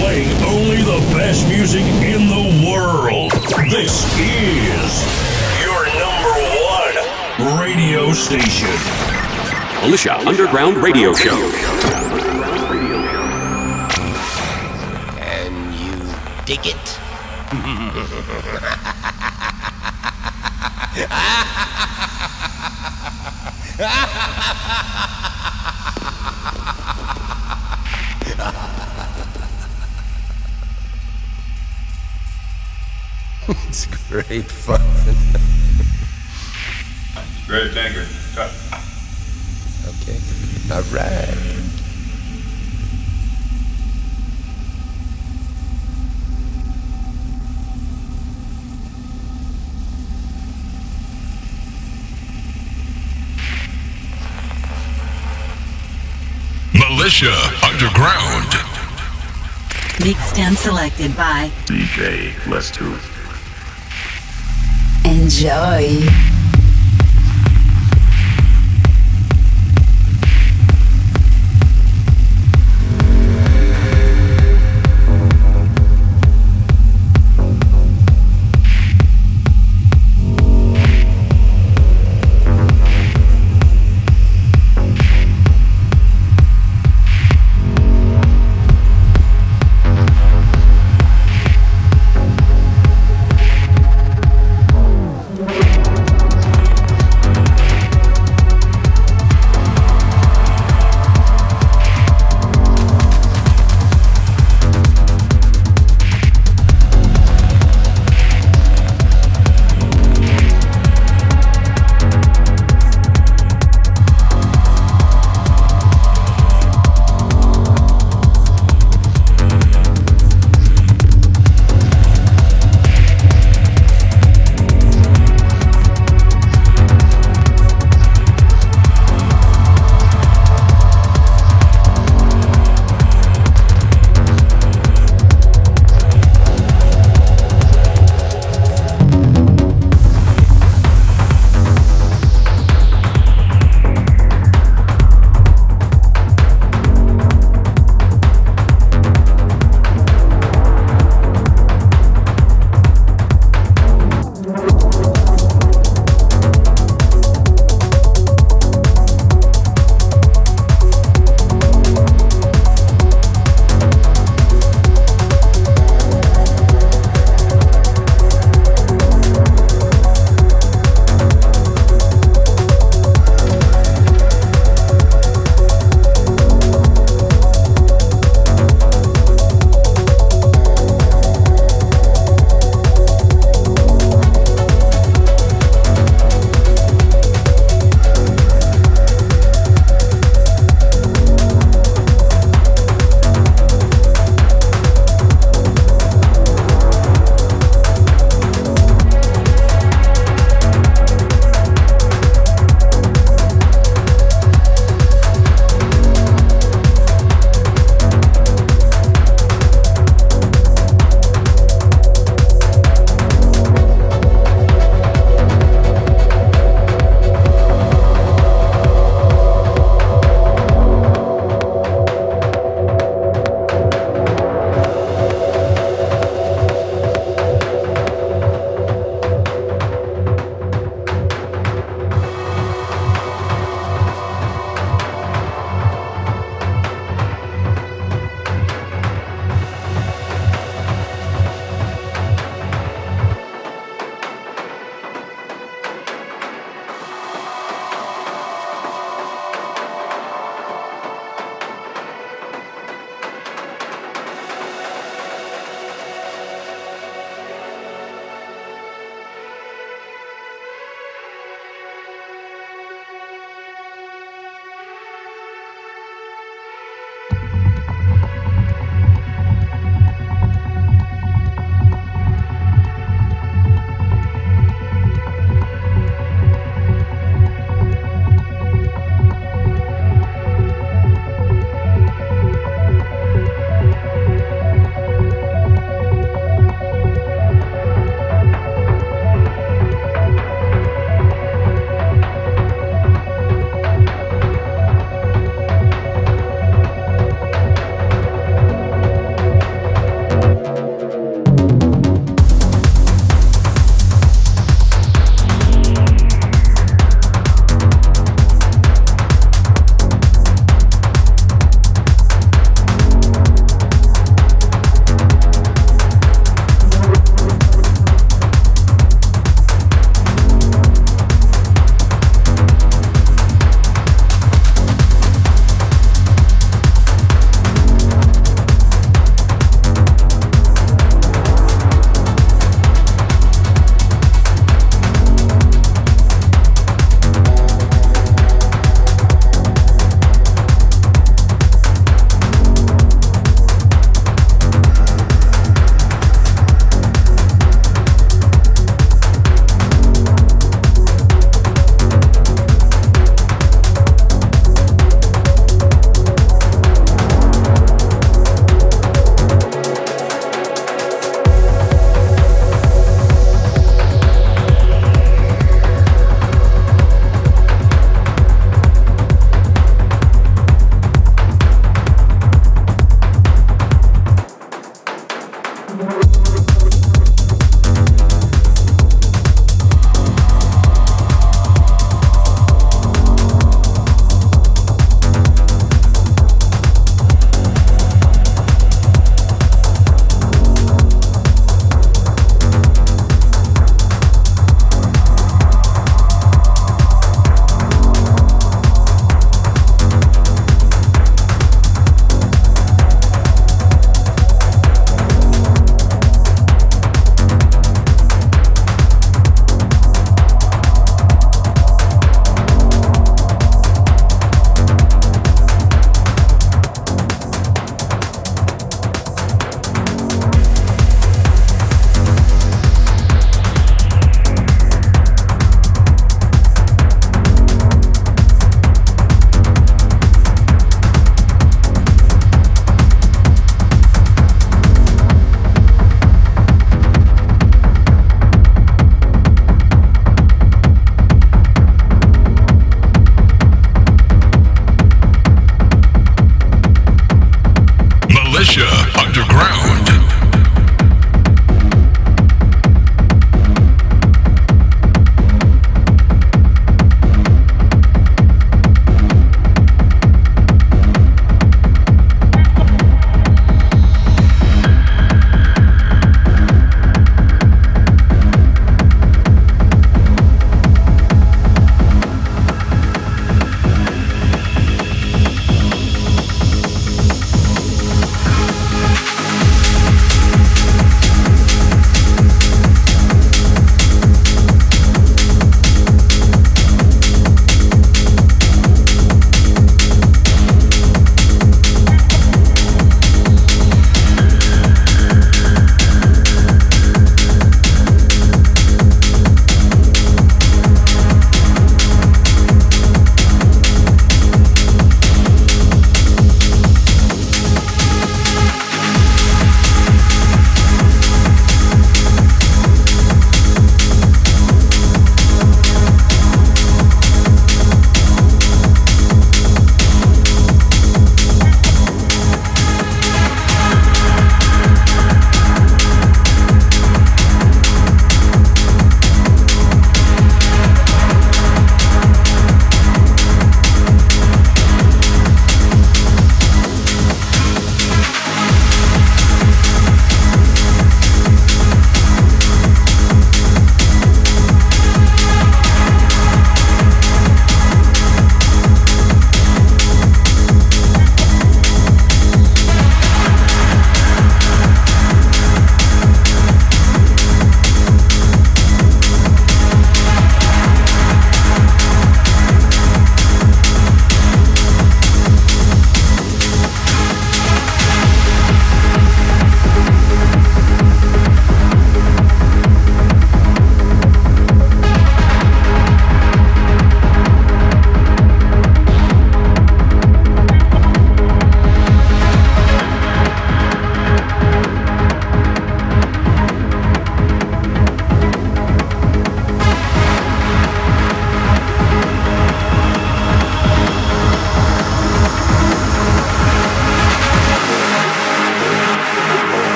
Playing only the best music in the world. This is your number one radio station. Militia Underground Radio Show. And you dig it? it's great fun. Great, thank you. Cut. Okay. All right. Militia Underground. Mixed and selected by DJ Les Tooth. Enjoy.